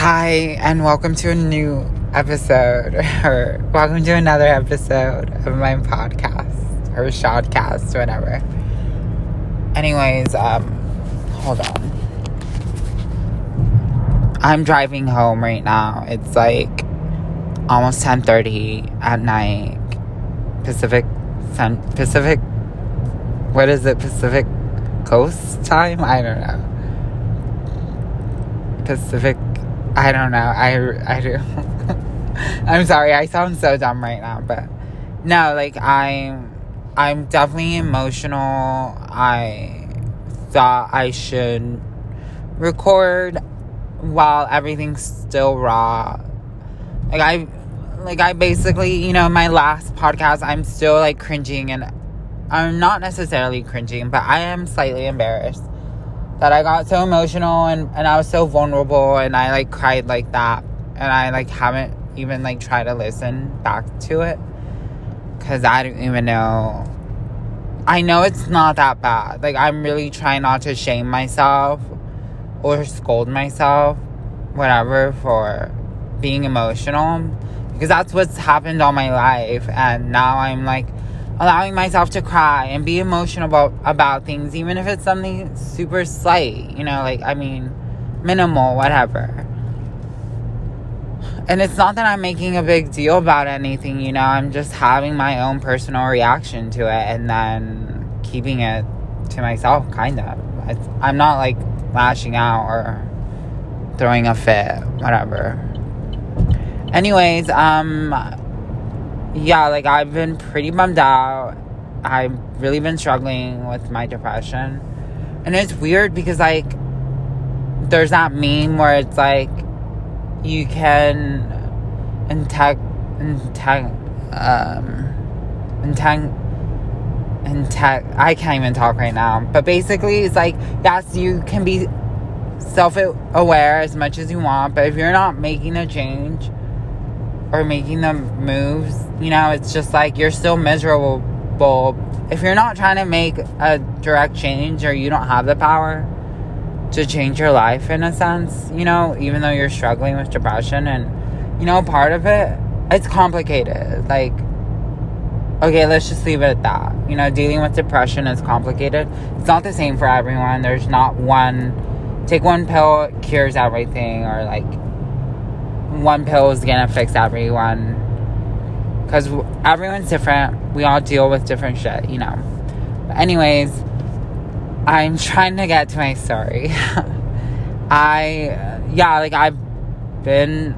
Hi, and welcome to a new episode, or welcome to another episode of my podcast, or shotcast, whatever. Anyways, um, hold on. I'm driving home right now. It's like almost 10:30 at night, Pacific, Pacific. What is it, Pacific Coast time? I don't know. Pacific I don't know. I, I do. I'm sorry. I sound so dumb right now, but no, like I'm I'm definitely emotional. I thought I should record while everything's still raw. Like I like I basically, you know, my last podcast I'm still like cringing and I'm not necessarily cringing, but I am slightly embarrassed that I got so emotional and, and I was so vulnerable and I like cried like that and I like haven't even like tried to listen back to it because I don't even know. I know it's not that bad. Like I'm really trying not to shame myself or scold myself, whatever, for being emotional because that's what's happened all my life and now I'm like allowing myself to cry and be emotional about about things even if it's something super slight you know like i mean minimal whatever. And it's not that i'm making a big deal about anything you know i'm just having my own personal reaction to it and then keeping it to myself kind of. It's, i'm not like lashing out or throwing a fit whatever. Anyways um yeah, like I've been pretty bummed out. I've really been struggling with my depression. And it's weird because, like, there's that meme where it's like you can integ, integ, um, integ, integ, I can't even talk right now. But basically, it's like, yes, you can be self aware as much as you want, but if you're not making a change, or making the moves, you know, it's just like you're still miserable. If you're not trying to make a direct change or you don't have the power to change your life in a sense, you know, even though you're struggling with depression and, you know, part of it, it's complicated. Like, okay, let's just leave it at that. You know, dealing with depression is complicated. It's not the same for everyone. There's not one, take one pill, cures everything, or like, one pill is gonna fix everyone. Because everyone's different. We all deal with different shit, you know. But anyways, I'm trying to get to my story. I, yeah, like I've been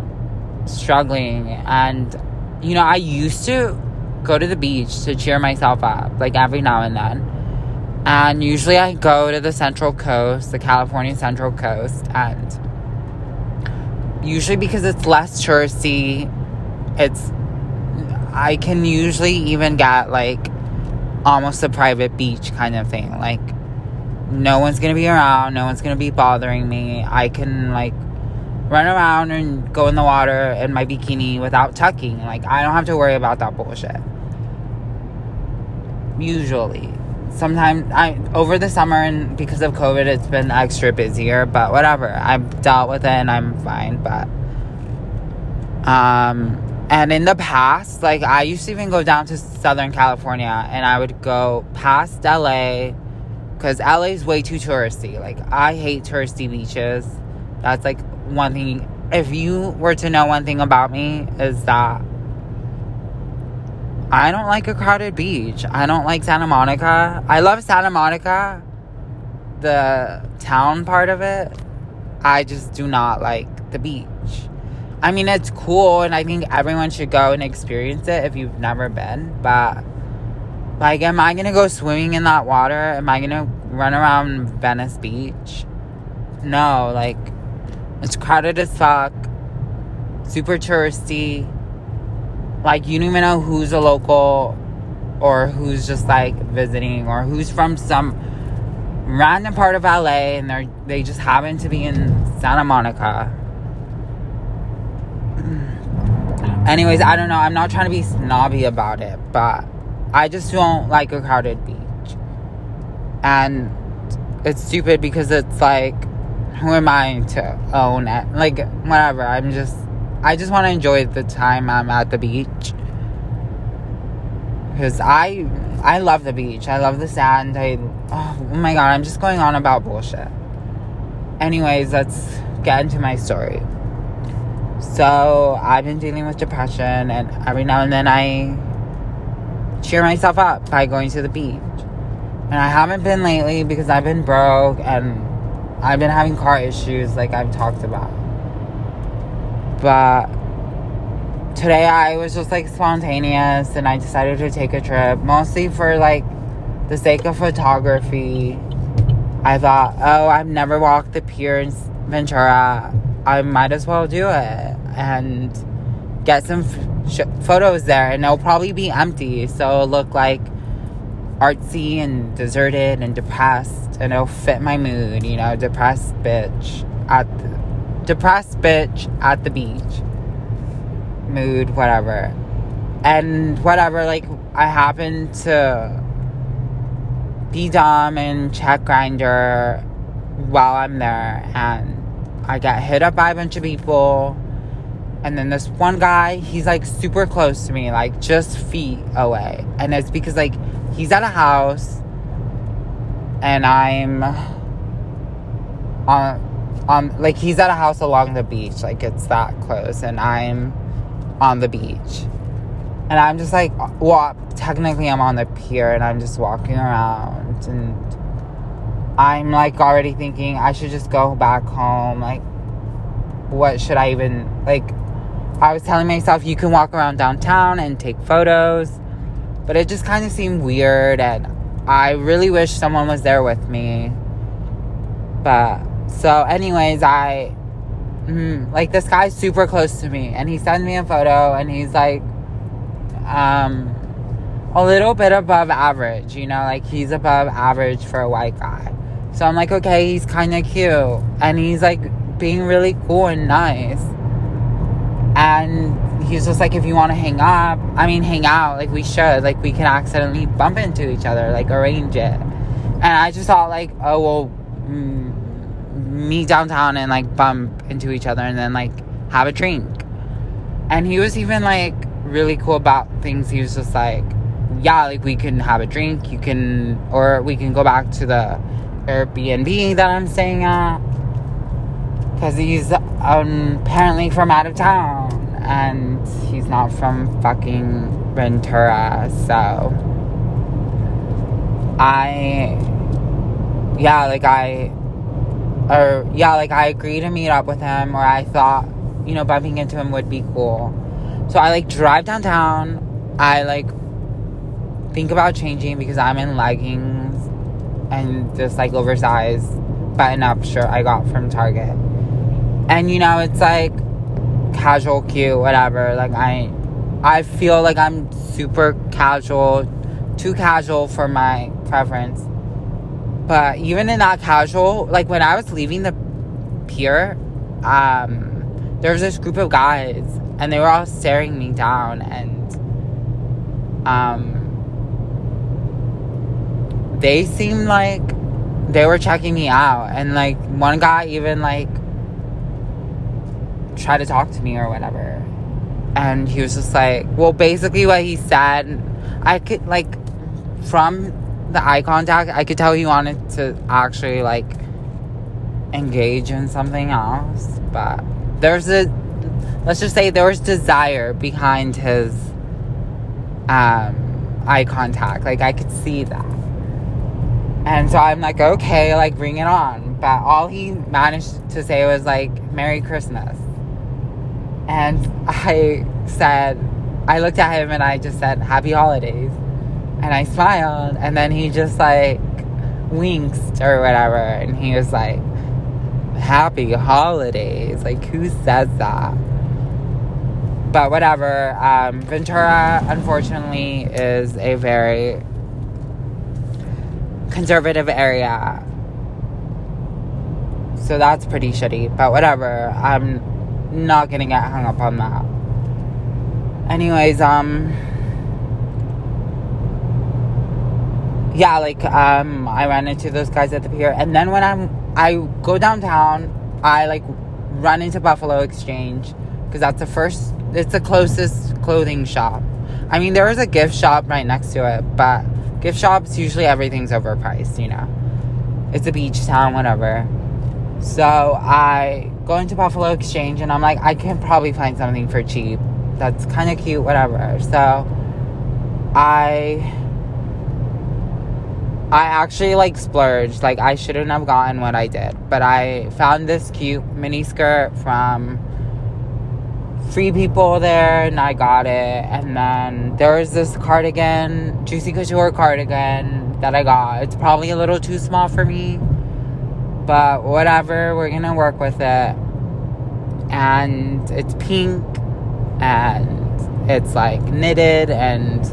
struggling, and you know, I used to go to the beach to cheer myself up, like every now and then. And usually I go to the Central Coast, the California Central Coast, and usually because it's less touristy, it's I can usually even get like almost a private beach kind of thing. Like no one's gonna be around, no one's gonna be bothering me. I can like run around and go in the water in my bikini without tucking. Like I don't have to worry about that bullshit. Usually sometimes I over the summer and because of COVID, it's been extra busier. But whatever, I've dealt with it and I'm fine. But um, and in the past, like I used to even go down to Southern California and I would go past LA because LA is way too touristy. Like I hate touristy beaches. That's like one thing. If you were to know one thing about me, is that I don't like a crowded beach. I don't like Santa Monica. I love Santa Monica, the town part of it. I just do not like the beach. I mean, it's cool, and I think everyone should go and experience it if you've never been. But, like, am I gonna go swimming in that water? Am I gonna run around Venice Beach? No, like, it's crowded as fuck, super touristy like you don't even know who's a local or who's just like visiting or who's from some random part of LA and they're they just happen to be in Santa Monica. Anyways, I don't know. I'm not trying to be snobby about it, but I just don't like a crowded beach. And it's stupid because it's like who am I to own it? Like, whatever. I'm just, I just want to enjoy the time I'm at the beach. Because I, I love the beach. I love the sand. I, oh my god, I'm just going on about bullshit. Anyways, let's get into my story. So, I've been dealing with depression, and every now and then I cheer myself up by going to the beach. And I haven't been lately because I've been broke and I've been having car issues, like I've talked about. But today I was just like spontaneous and I decided to take a trip, mostly for like the sake of photography. I thought, oh, I've never walked the pier in Ventura. I might as well do it and get some sh- photos there, and it'll probably be empty, so it'll look like artsy and deserted and depressed, and it'll fit my mood, you know, depressed bitch at the, depressed bitch at the beach mood, whatever, and whatever. Like I happen to be dumb and check Grindr while I'm there, and I get hit up by a bunch of people and then this one guy, he's like super close to me, like just feet away. And it's because like he's at a house and I'm on um like he's at a house along the beach, like it's that close and I'm on the beach. And I'm just like well technically I'm on the pier and I'm just walking around and I'm like already thinking I should just go back home like what should I even like I was telling myself you can walk around downtown and take photos, but it just kind of seemed weird, and I really wish someone was there with me. But so, anyways, I mm, like this guy's super close to me, and he sends me a photo, and he's like, um, a little bit above average, you know, like he's above average for a white guy. So I'm like, okay, he's kind of cute, and he's like being really cool and nice. And he's just like, if you want to hang up, I mean, hang out, like we should, like we can accidentally bump into each other, like arrange it. And I just thought, like, oh, well, mm, meet downtown and like bump into each other and then like have a drink. And he was even like really cool about things. He was just like, yeah, like we can have a drink, you can, or we can go back to the Airbnb that I'm staying at. Because he's um, apparently from out of town and he's not from fucking Ventura, so I yeah, like I or yeah, like I agreed to meet up with him or I thought, you know, bumping into him would be cool. So I like drive downtown. I like think about changing because I'm in leggings and this like oversized button up shirt I got from Target. And you know, it's like casual, cute, whatever. Like I I feel like I'm super casual, too casual for my preference. But even in that casual, like when I was leaving the pier, um, there was this group of guys and they were all staring me down and um they seemed like they were checking me out and like one guy even like tried to talk to me or whatever. And he was just like, well, basically what he said, I could, like, from the eye contact, I could tell he wanted to actually, like, engage in something else. But there's a, let's just say there was desire behind his um, eye contact. Like, I could see that. And so I'm like, okay, like, bring it on. But all he managed to say was, like, Merry Christmas. And I said, I looked at him and I just said, Happy holidays. And I smiled. And then he just like winked or whatever. And he was like, Happy holidays. Like, who says that? But whatever. Um, Ventura, unfortunately, is a very conservative area. So that's pretty shitty. But whatever. I'm not gonna get hung up on that. Anyways, um yeah, like um I ran into those guys at the pier and then when I'm I go downtown. I like run into Buffalo Exchange because that's the first. It's the closest clothing shop. I mean, there is a gift shop right next to it, but gift shops usually everything's overpriced. You know, it's a beach town, whatever. So I go into Buffalo Exchange and I'm like, I can probably find something for cheap. That's kind of cute, whatever. So I I actually like splurged. Like I shouldn't have gotten what I did, but I found this cute mini skirt from Free People there, and I got it. And then there was this cardigan, Juicy Couture cardigan that I got. It's probably a little too small for me, but whatever. We're gonna work with it. And it's pink, and it's like knitted and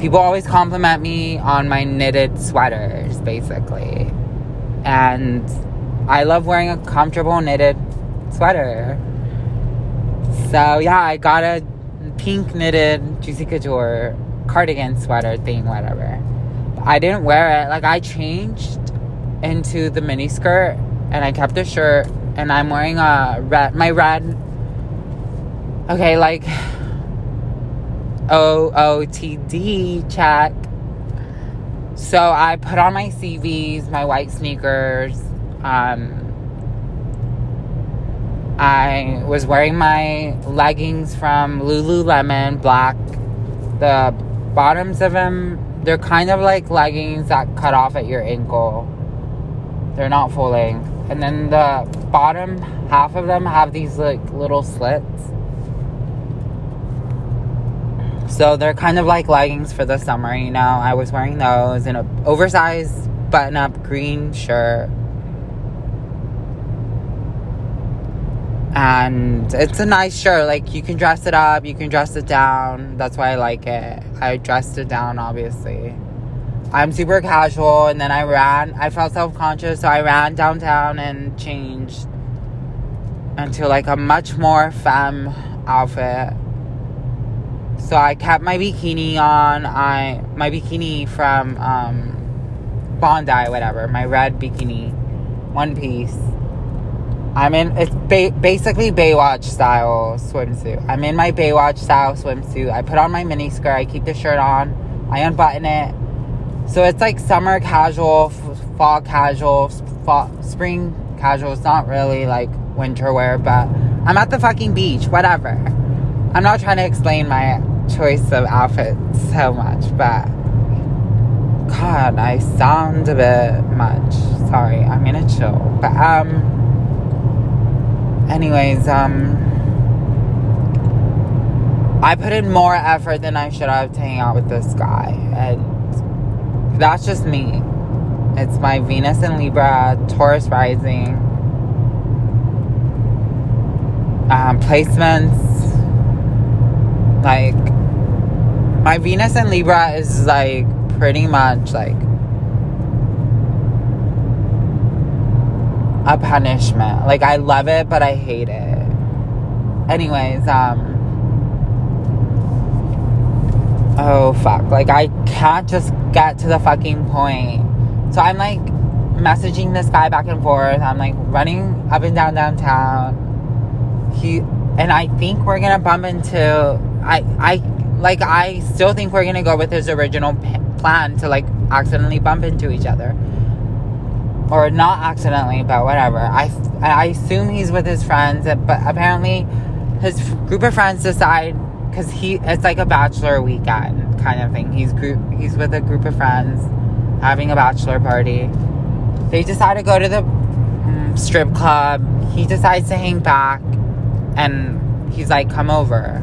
people always compliment me on my knitted sweaters, basically. And I love wearing a comfortable knitted sweater. So, yeah, I got a pink knitted Juicy Couture cardigan sweater thing, whatever. I didn't wear it. Like, I changed into the mini skirt and I kept the shirt and I'm wearing a red, my red, okay, like OOTD check. So I put on my CVs, my white sneakers. Um, I was wearing my leggings from Lululemon, black. The bottoms of them, they're kind of like leggings that cut off at your ankle. They're not full length. And then the bottom half of them have these like little slits. So they're kind of like leggings for the summer, you know. I was wearing those in an oversized button up green shirt. And it's a nice shirt. Like you can dress it up, you can dress it down. That's why I like it. I dressed it down obviously. I'm super casual and then I ran. I felt self-conscious, so I ran downtown and changed into like a much more femme outfit so I kept my bikini on. I my bikini from um, Bondi, whatever. My red bikini, one piece. I'm in. It's ba- basically Baywatch style swimsuit. I'm in my Baywatch style swimsuit. I put on my mini skirt. I keep the shirt on. I unbutton it. So it's like summer casual, f- fall casual, fall, spring casual. It's not really like winter wear, but I'm at the fucking beach. Whatever. I'm not trying to explain my choice of outfits so much, but God, I sound a bit much. Sorry, I'm gonna chill. But um anyways, um I put in more effort than I should have to hang out with this guy. And that's just me. It's my Venus and Libra, Taurus rising. Um, placements like my Venus and Libra is like pretty much like a punishment. Like I love it, but I hate it. Anyways, um Oh fuck. Like I can't just get to the fucking point. So I'm like messaging this guy back and forth. I'm like running up and down downtown. He and I think we're gonna bump into I I like I still think we're gonna go with his original p- plan to like accidentally bump into each other, or not accidentally, but whatever. I I assume he's with his friends, but apparently his group of friends decide because he it's like a bachelor weekend kind of thing. He's group he's with a group of friends having a bachelor party. They decide to go to the mm, strip club. He decides to hang back, and he's like, "Come over."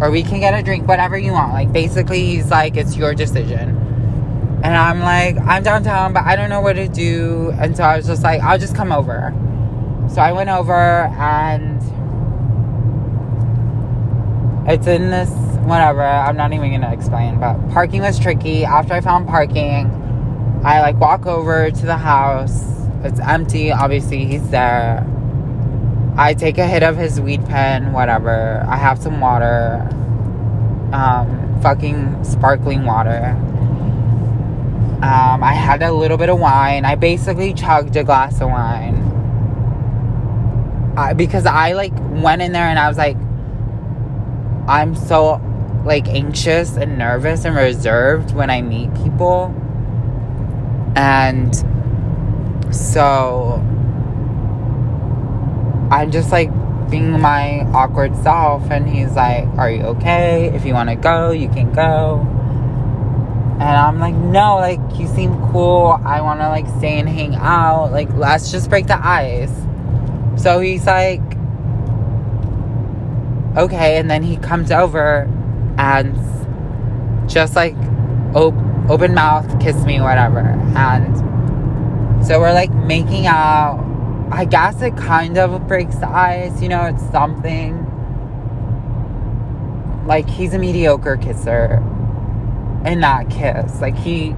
Or we can get a drink, whatever you want. Like, basically, he's like, it's your decision. And I'm like, I'm downtown, but I don't know what to do. And so I was just like, I'll just come over. So I went over and it's in this, whatever. I'm not even to explain, but parking was tricky. After I found parking, I like walk over to the house. It's empty. Obviously, he's there. I take a hit of his weed pen, whatever. I have some water. Um, fucking sparkling water. Um, I had a little bit of wine. I basically chugged a glass of wine. Uh, because I like went in there and I was like, I'm so like anxious and nervous and reserved when I meet people. And so I'm just like being my awkward self. And he's like, Are you okay? If you want to go, you can go. And I'm like, No, like, you seem cool. I want to like stay and hang out. Like, let's just break the ice. So he's like, Okay. And then he comes over and just like op- open mouth, kiss me, whatever. And so we're like making out I guess it kind of breaks the ice, you know, it's something. Like, he's a mediocre kisser in that kiss. Like, he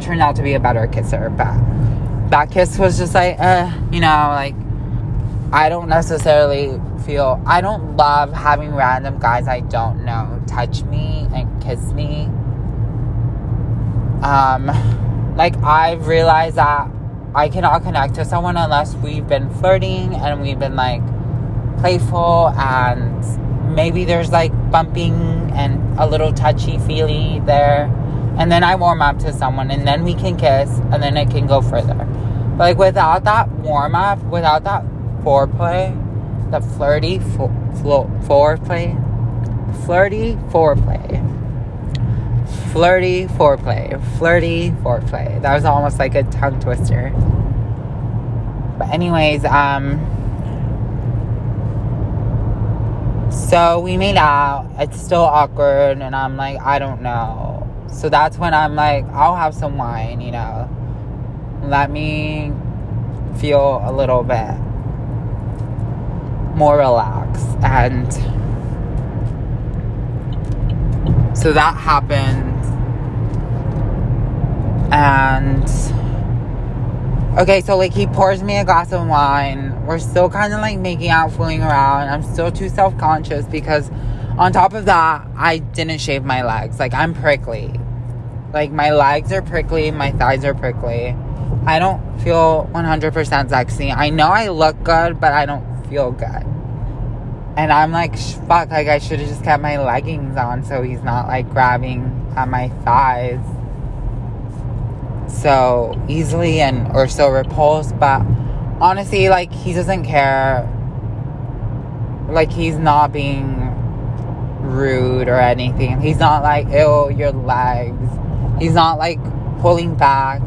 turned out to be a better kisser, but that kiss was just like, uh, you know, like, I don't necessarily feel, I don't love having random guys I don't know touch me and kiss me. Um, like, I've realized that I cannot connect to someone unless we've been flirting and we've been like playful and maybe there's like bumping and a little touchy feely there. And then I warm up to someone and then we can kiss and then it can go further. But like without that warm up, without that foreplay, the flirty fo- flo- foreplay, flirty foreplay flirty foreplay. Flirty foreplay. That was almost like a tongue twister. But anyways, um so we made out. It's still awkward and I'm like, I don't know. So that's when I'm like, I'll have some wine, you know. Let me feel a little bit more relaxed and so that happened and okay, so like he pours me a glass of wine. We're still kind of like making out, fooling around. I'm still too self conscious because on top of that, I didn't shave my legs. Like I'm prickly. Like my legs are prickly, my thighs are prickly. I don't feel 100% sexy. I know I look good, but I don't feel good. And I'm like, fuck, like I should have just kept my leggings on so he's not like grabbing at my thighs so easily and or so repulsed but honestly like he doesn't care. Like he's not being rude or anything. He's not like ew your legs. He's not like pulling back.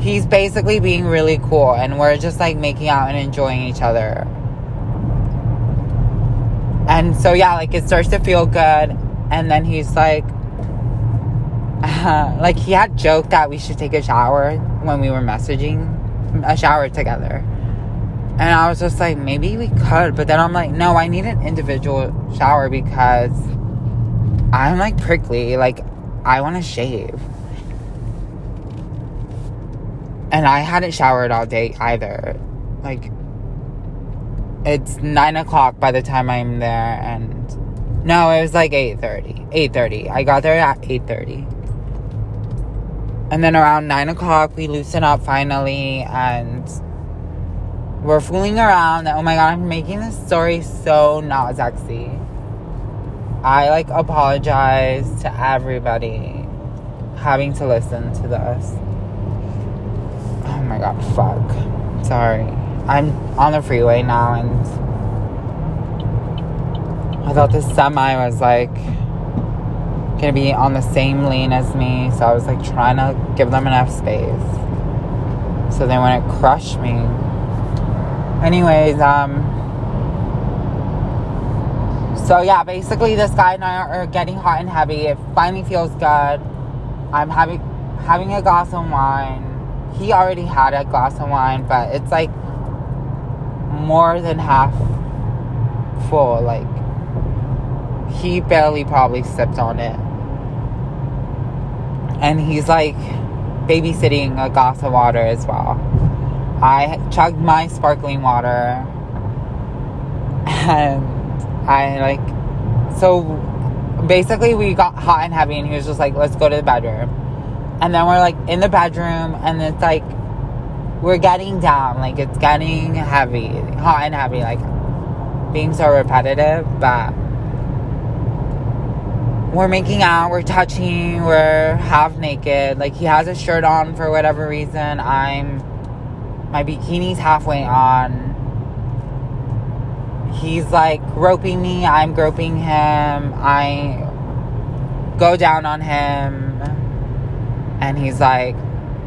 He's basically being really cool and we're just like making out and enjoying each other. And so yeah like it starts to feel good and then he's like uh, like he had joked that we should take a shower when we were messaging a shower together. And i was just like maybe we could but then i'm like no i need an individual shower because i'm like prickly. Like i want to shave. And i hadn't showered all day either. Like it's nine o'clock by the time i'm there and no it was like 8.30 8.30 i got there at 8.30 and then around nine o'clock, we loosen up finally, and we're fooling around. Oh my god, I'm making this story so not sexy. I like apologize to everybody having to listen to this. Oh my god, fuck. Sorry. I'm on the freeway now, and I thought the semi was like gonna be on the same lane as me, so I was like trying to give them enough space so they wouldn't crush me. Anyways, um, so yeah, basically this guy and I are getting hot and heavy. It finally feels good. I'm having having a glass of wine. He already had a glass of wine, but it's like more than half full. Like he barely probably sipped on it and he's like babysitting a glass of water as well. I chugged my sparkling water. And I like so basically we got hot and heavy and he was just like let's go to the bedroom. And then we're like in the bedroom and it's like we're getting down. Like it's getting heavy hot and heavy like being so repetitive but we're making out we're touching we're half naked. Like he has a shirt on for whatever reason. I'm my bikini's halfway on. He's like groping me, I'm groping him, I go down on him, and he's like,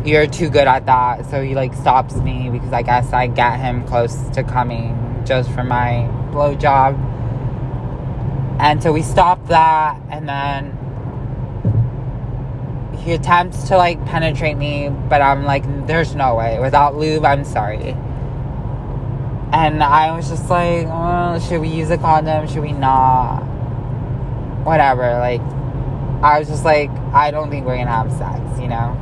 You're too good at that. So he like stops me because I guess I get him close to coming just for my blowjob. And so we stop that, and then he attempts to like penetrate me, but I'm like, There's no way. Without lube, I'm sorry. And I was just like, oh, should we use a condom? Should we not? Whatever. Like, I was just like, I don't think we're gonna have sex, you know?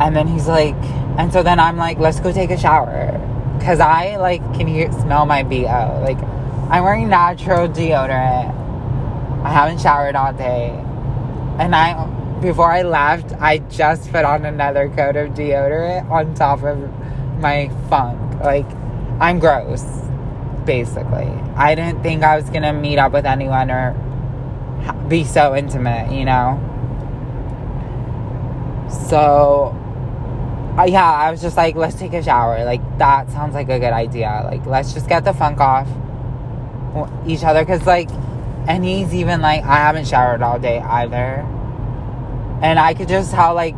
And then he's like, and so then I'm like, let's go take a shower. Cause I like can hear smell my BO. Like, I'm wearing natural deodorant. I haven't showered all day. And I, before I left, I just put on another coat of deodorant on top of my funk. Like, I'm gross, basically. I didn't think I was gonna meet up with anyone or be so intimate, you know? So, uh, yeah, I was just like, let's take a shower. Like, that sounds like a good idea. Like, let's just get the funk off each other. Cause, like, and he's even like, I haven't showered all day either. And I could just tell, like,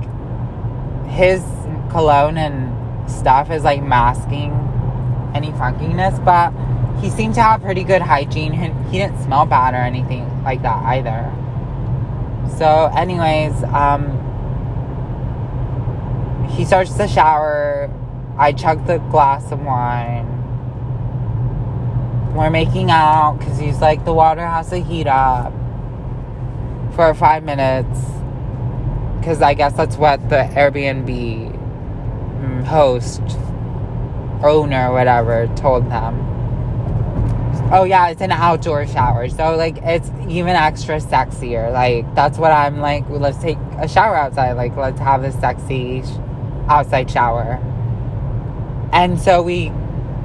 his cologne and stuff is like masking any funkiness, but he seemed to have pretty good hygiene. He didn't smell bad or anything like that either. So, anyways, um, he starts the shower. I chug the glass of wine. We're making out because he's like, the water has to heat up for five minutes. Because I guess that's what the Airbnb host owner whatever told them. Oh yeah, it's an outdoor shower. So like it's even extra sexier. Like that's what I'm like, let's take a shower outside. Like let's have a sexy outside shower. And so we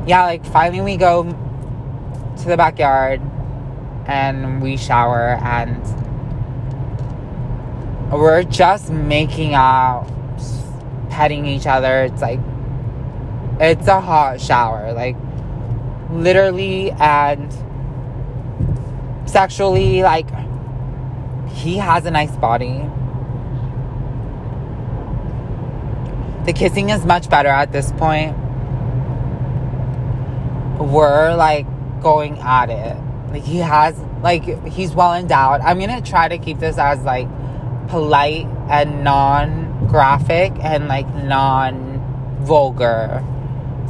yeah, like finally we go to the backyard and we shower and we're just making out petting each other. It's like it's a hot shower, like literally and sexually. Like he has a nice body. The kissing is much better at this point. We're like going at it. Like he has like he's well endowed. I'm gonna try to keep this as like polite and non graphic and like non vulgar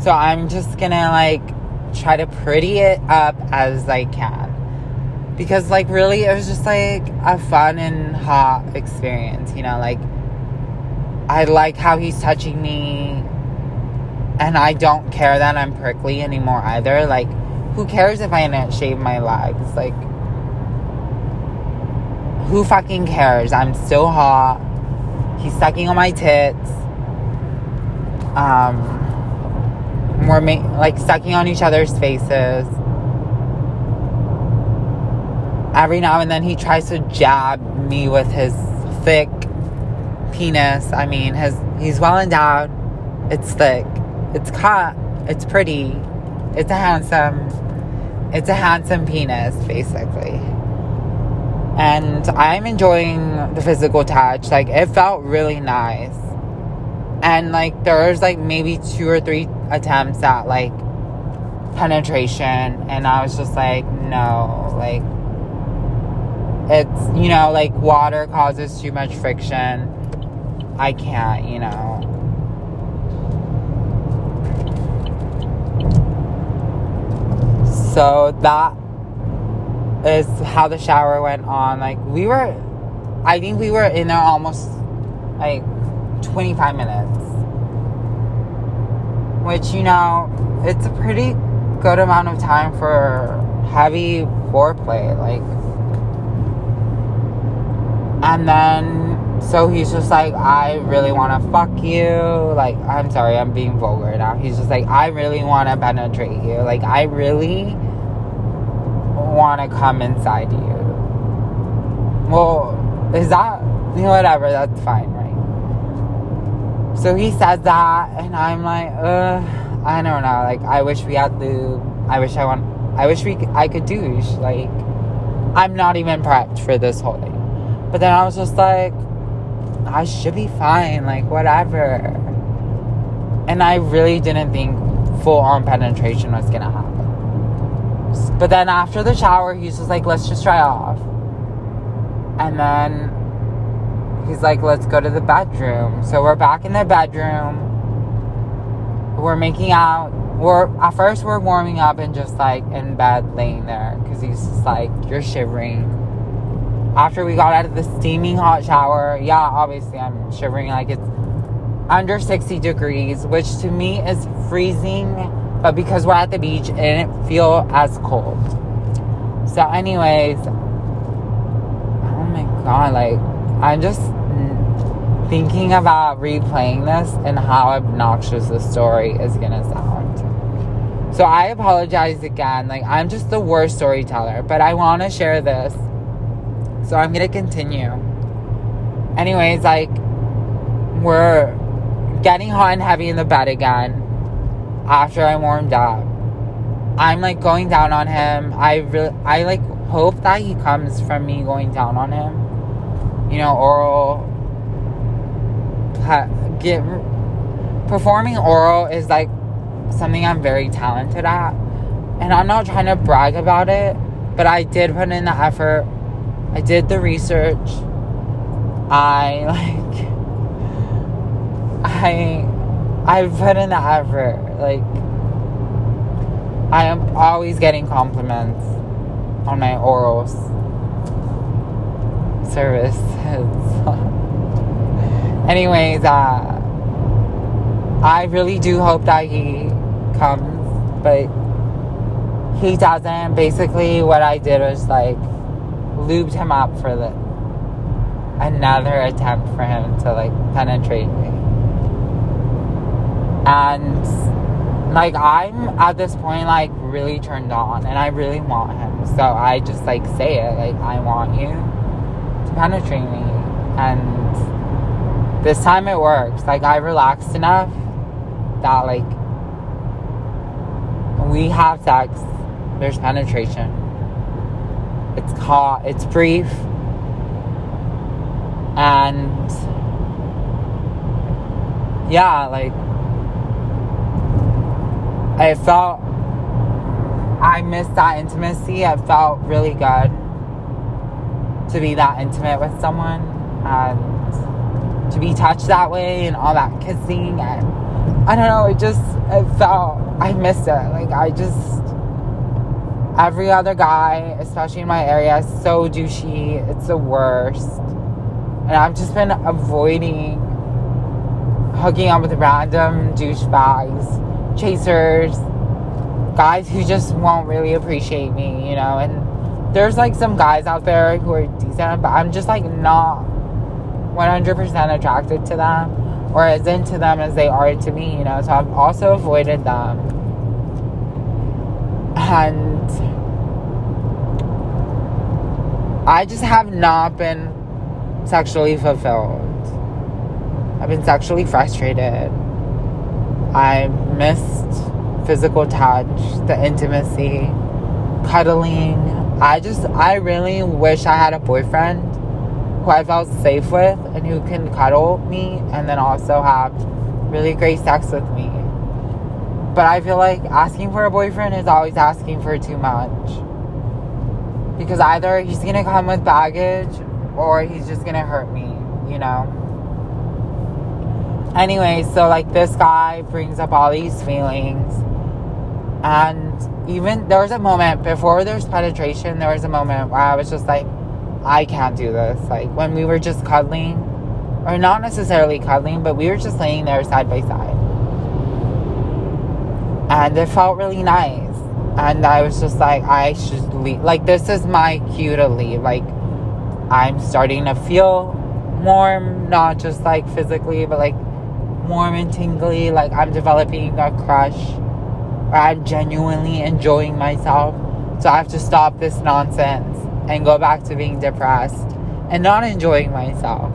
so I'm just gonna like try to pretty it up as I can. Because like really it was just like a fun and hot experience, you know, like I like how he's touching me and I don't care that I'm prickly anymore either. Like who cares if I didn't shave my legs? Like who fucking cares? I'm still hot. He's sucking on my tits. Um we're ma- like sucking on each other's faces. Every now and then he tries to jab me with his thick penis. I mean, his he's well endowed. It's thick. It's cut. It's pretty. It's a handsome. It's a handsome penis, basically. And I'm enjoying the physical touch. Like it felt really nice and like there's like maybe two or three attempts at like penetration and i was just like no like it's you know like water causes too much friction i can't you know so that is how the shower went on like we were i think we were in there almost like 25 minutes. Which, you know, it's a pretty good amount of time for heavy foreplay. Like, And then, so he's just like, I really want to fuck you. Like, I'm sorry, I'm being vulgar now. He's just like, I really want to penetrate you. Like, I really want to come inside you. Well, is that, whatever, that's fine, right? So he says that, and I'm like, uh, I don't know. Like, I wish we had lube. I wish I want, I wish we, I could douche. Like, I'm not even prepped for this whole thing. But then I was just like, I should be fine, like whatever. And I really didn't think full on penetration was gonna happen. But then after the shower, he's just like, let's just try off. And then he's like, let's go to the bedroom. So we're back in the bedroom. We're making out. We're at first we're warming up and just like in bed laying there because he's just like, you're shivering after we got out of the steaming hot shower, yeah, obviously I'm shivering like it's under 60 degrees, which to me is freezing, but because we're at the beach, it didn't feel as cold. So, anyways, oh my god, like, I'm just thinking about replaying this and how obnoxious the story is gonna sound. So, I apologize again. Like, I'm just the worst storyteller, but I wanna share this so I'm gonna continue. Anyways, like we're getting hot and heavy in the bed again after I warmed up. I'm like going down on him. I really, I like hope that he comes from me going down on him. You know, oral. Get performing oral is like something I'm very talented at, and I'm not trying to brag about it, but I did put in the effort I did the research. I like I I put in the effort. Like I am always getting compliments on my oral services. Anyways, uh I really do hope that he comes, but he doesn't. Basically, what I did was like lubed him up for the another attempt for him to like penetrate me. And like I'm at this point like really turned on and I really want him. So I just like say it like I want you to penetrate me. And this time it works. Like I relaxed enough that like we have sex, there's penetration it's hot, it's brief, and yeah, like I felt I missed that intimacy. It felt really good to be that intimate with someone and to be touched that way and all that kissing and I don't know, it just it felt I missed it. Like I just every other guy, especially in my area, is so douchey. It's the worst. And I've just been avoiding hooking up with random douchebags, chasers, guys who just won't really appreciate me, you know. And there's like some guys out there who are decent, but I'm just like not 100% attracted to them or as into them as they are to me, you know. So I've also avoided them. And I just have not been sexually fulfilled. I've been sexually frustrated. I missed physical touch, the intimacy, cuddling. I just, I really wish I had a boyfriend who I felt safe with and who can cuddle me and then also have really great sex with me. But I feel like asking for a boyfriend is always asking for too much because either he's gonna come with baggage or he's just gonna hurt me, you know. Anyway, so like this guy brings up all these feelings, and even there was a moment before there's penetration, there was a moment where I was just like, I can't do this. Like when we were just cuddling, or not necessarily cuddling, but we were just laying there side by side. And it felt really nice and I was just like, I should leave. Like, this is my cue to leave. Like, I'm starting to feel warm, not just like physically, but like warm and tingly. Like I'm developing a crush. I'm genuinely enjoying myself. So I have to stop this nonsense and go back to being depressed and not enjoying myself.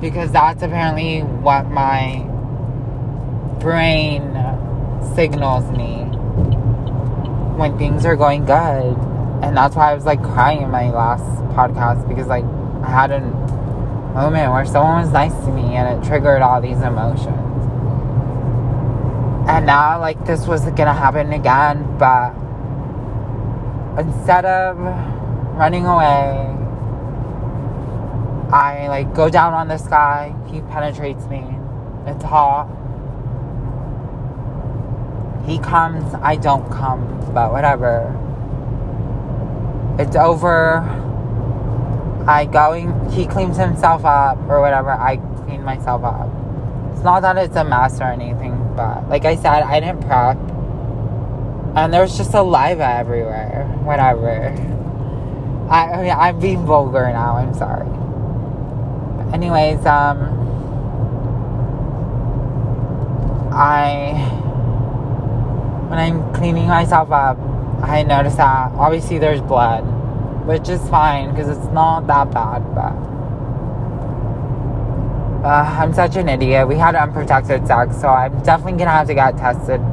Because that's apparently what my brain signals me when things are going good. And that's why I was like crying in my last podcast because like I had a oh, moment where someone was nice to me and it triggered all these emotions. And now like this was gonna happen again, but instead of running away, I like go down on this guy, he penetrates me. It's hot. He comes, I don't come, but whatever. It's over. I going he cleans himself up or whatever, I clean myself up. It's not that it's a mess or anything, but like I said, I didn't prep. And there's just saliva everywhere. Whatever. I, I mean, I'm being vulgar now, I'm sorry. Anyways, um I when I'm cleaning myself up, I notice that obviously there's blood, which is fine because it's not that bad, but uh, I'm such an idiot. We had unprotected sex, so I'm definitely gonna have to get tested.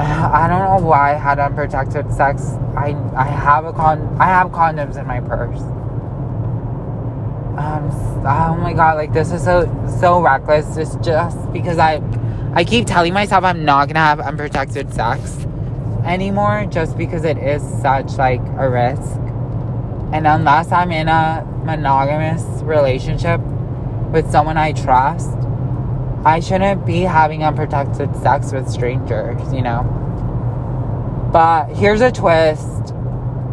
I don't know why I had unprotected sex. I I have a con I have condoms in my purse. Um, oh my god, like this is so so reckless. It's just because I I keep telling myself I'm not gonna have unprotected sex anymore just because it is such like a risk. And unless I'm in a monogamous relationship with someone I trust, I shouldn't be having unprotected sex with strangers, you know? But here's a twist.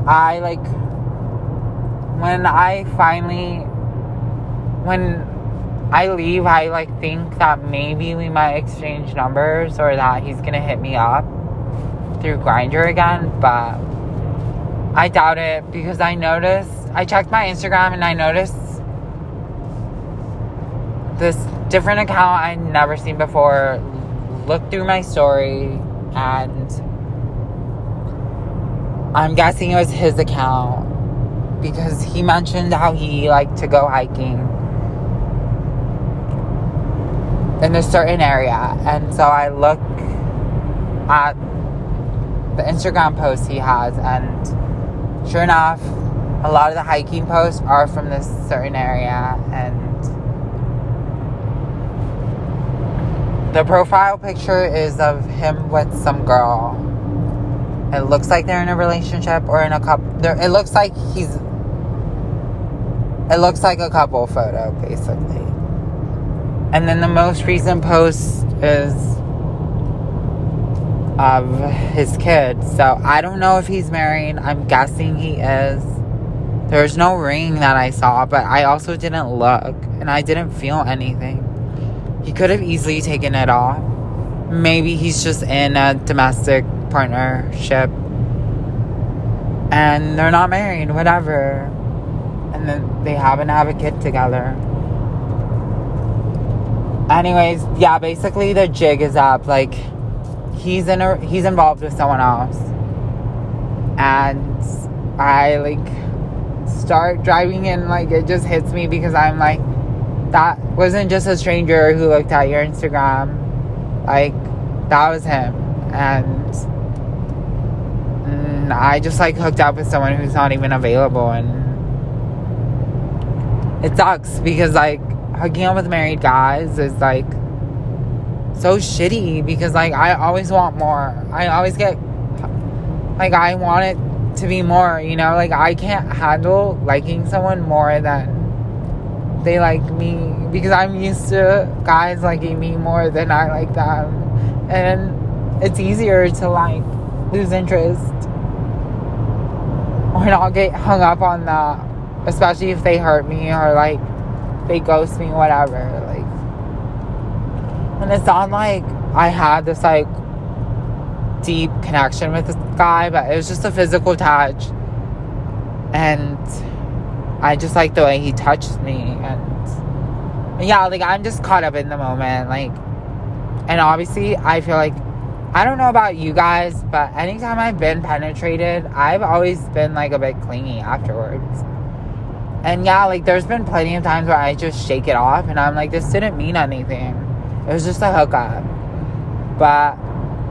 I like when I finally when I leave, I like think that maybe we might exchange numbers or that he's gonna hit me up through Grindr again, but I doubt it because I noticed I checked my Instagram and I noticed this different account I'd never seen before. Looked through my story and I'm guessing it was his account because he mentioned how he liked to go hiking in a certain area. And so I look at the Instagram posts he has, and sure enough, a lot of the hiking posts are from this certain area. And the profile picture is of him with some girl. It looks like they're in a relationship or in a couple. It looks like he's. It looks like a couple photo, basically. And then the most recent post is of his kid. So I don't know if he's married. I'm guessing he is. There's no ring that I saw, but I also didn't look and I didn't feel anything. He could have easily taken it off. Maybe he's just in a domestic partnership and they're not married, whatever. And then they happen to have a kid together anyways, yeah, basically the jig is up. Like he's in a he's involved with someone else. And I like start driving in like it just hits me because I'm like that wasn't just a stranger who looked at your Instagram. Like that was him. And mm, I just like hooked up with someone who's not even available and it sucks because like hooking up with married guys is like so shitty because like I always want more. I always get like I want it to be more, you know, like I can't handle liking someone more than they like me because I'm used to guys liking me more than I like them. And it's easier to like lose interest or not get hung up on that, especially if they hurt me or like they ghost me, whatever. Like, and it's not like I had this like deep connection with this guy, but it was just a physical touch. And I just like the way he touched me. And yeah, like I'm just caught up in the moment. Like, and obviously, I feel like I don't know about you guys, but anytime I've been penetrated, I've always been like a bit clingy afterwards. And yeah, like there's been plenty of times where I just shake it off and I'm like, this didn't mean anything. It was just a hookup. But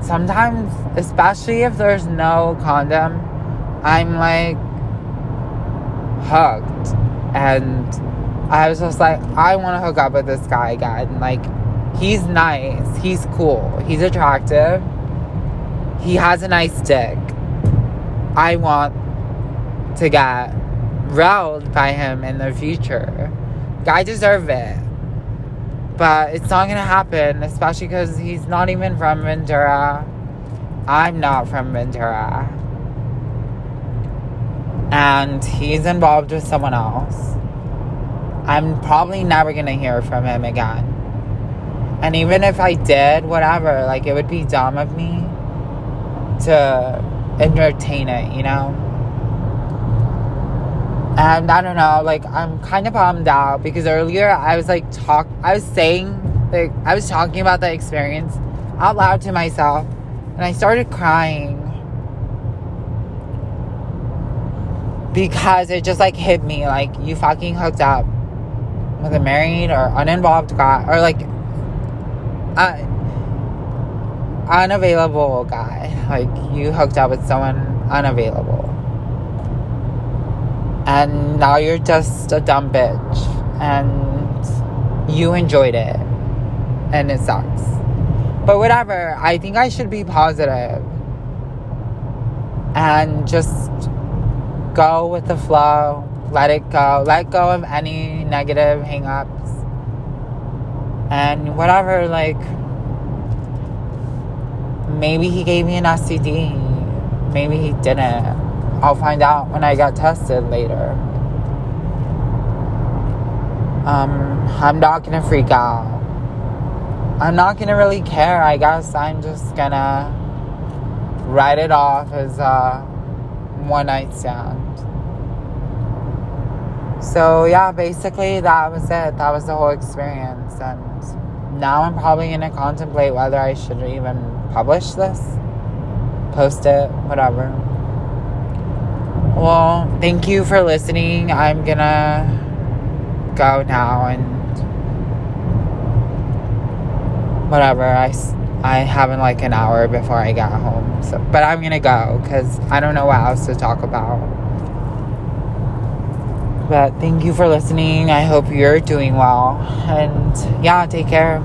sometimes, especially if there's no condom, I'm like hooked. And I was just like, I want to hook up with this guy again. Like, he's nice, he's cool, he's attractive, he has a nice dick. I want to get railed by him in the future. I deserve it. But it's not gonna happen, especially because he's not even from Ventura. I'm not from Ventura. And he's involved with someone else. I'm probably never gonna hear from him again. And even if I did, whatever, like it would be dumb of me to entertain it, you know? And I don't know, like I'm kind of bummed out because earlier I was like talk I was saying like I was talking about the experience out loud to myself and I started crying. Because it just like hit me like you fucking hooked up with a married or uninvolved guy or like uh, unavailable guy. Like you hooked up with someone unavailable and now you're just a dumb bitch. And you enjoyed it. And it sucks. But whatever. I think i should be positive. And just go with the flow. Let it go. Let go of any negative hangups. And whatever like maybe he gave me an std maybe he didn't I'll find out when I get tested later. Um, I'm not gonna freak out. I'm not gonna really care. I guess I'm just gonna write it off as a one night stand. So yeah, basically that was it. That was the whole experience, and now I'm probably gonna contemplate whether I should even publish this, post it, whatever. Well, thank you for listening. I'm gonna go now and whatever. I, I have in like an hour before I get home. So, but I'm gonna go because I don't know what else to talk about. But thank you for listening. I hope you're doing well. And yeah, take care.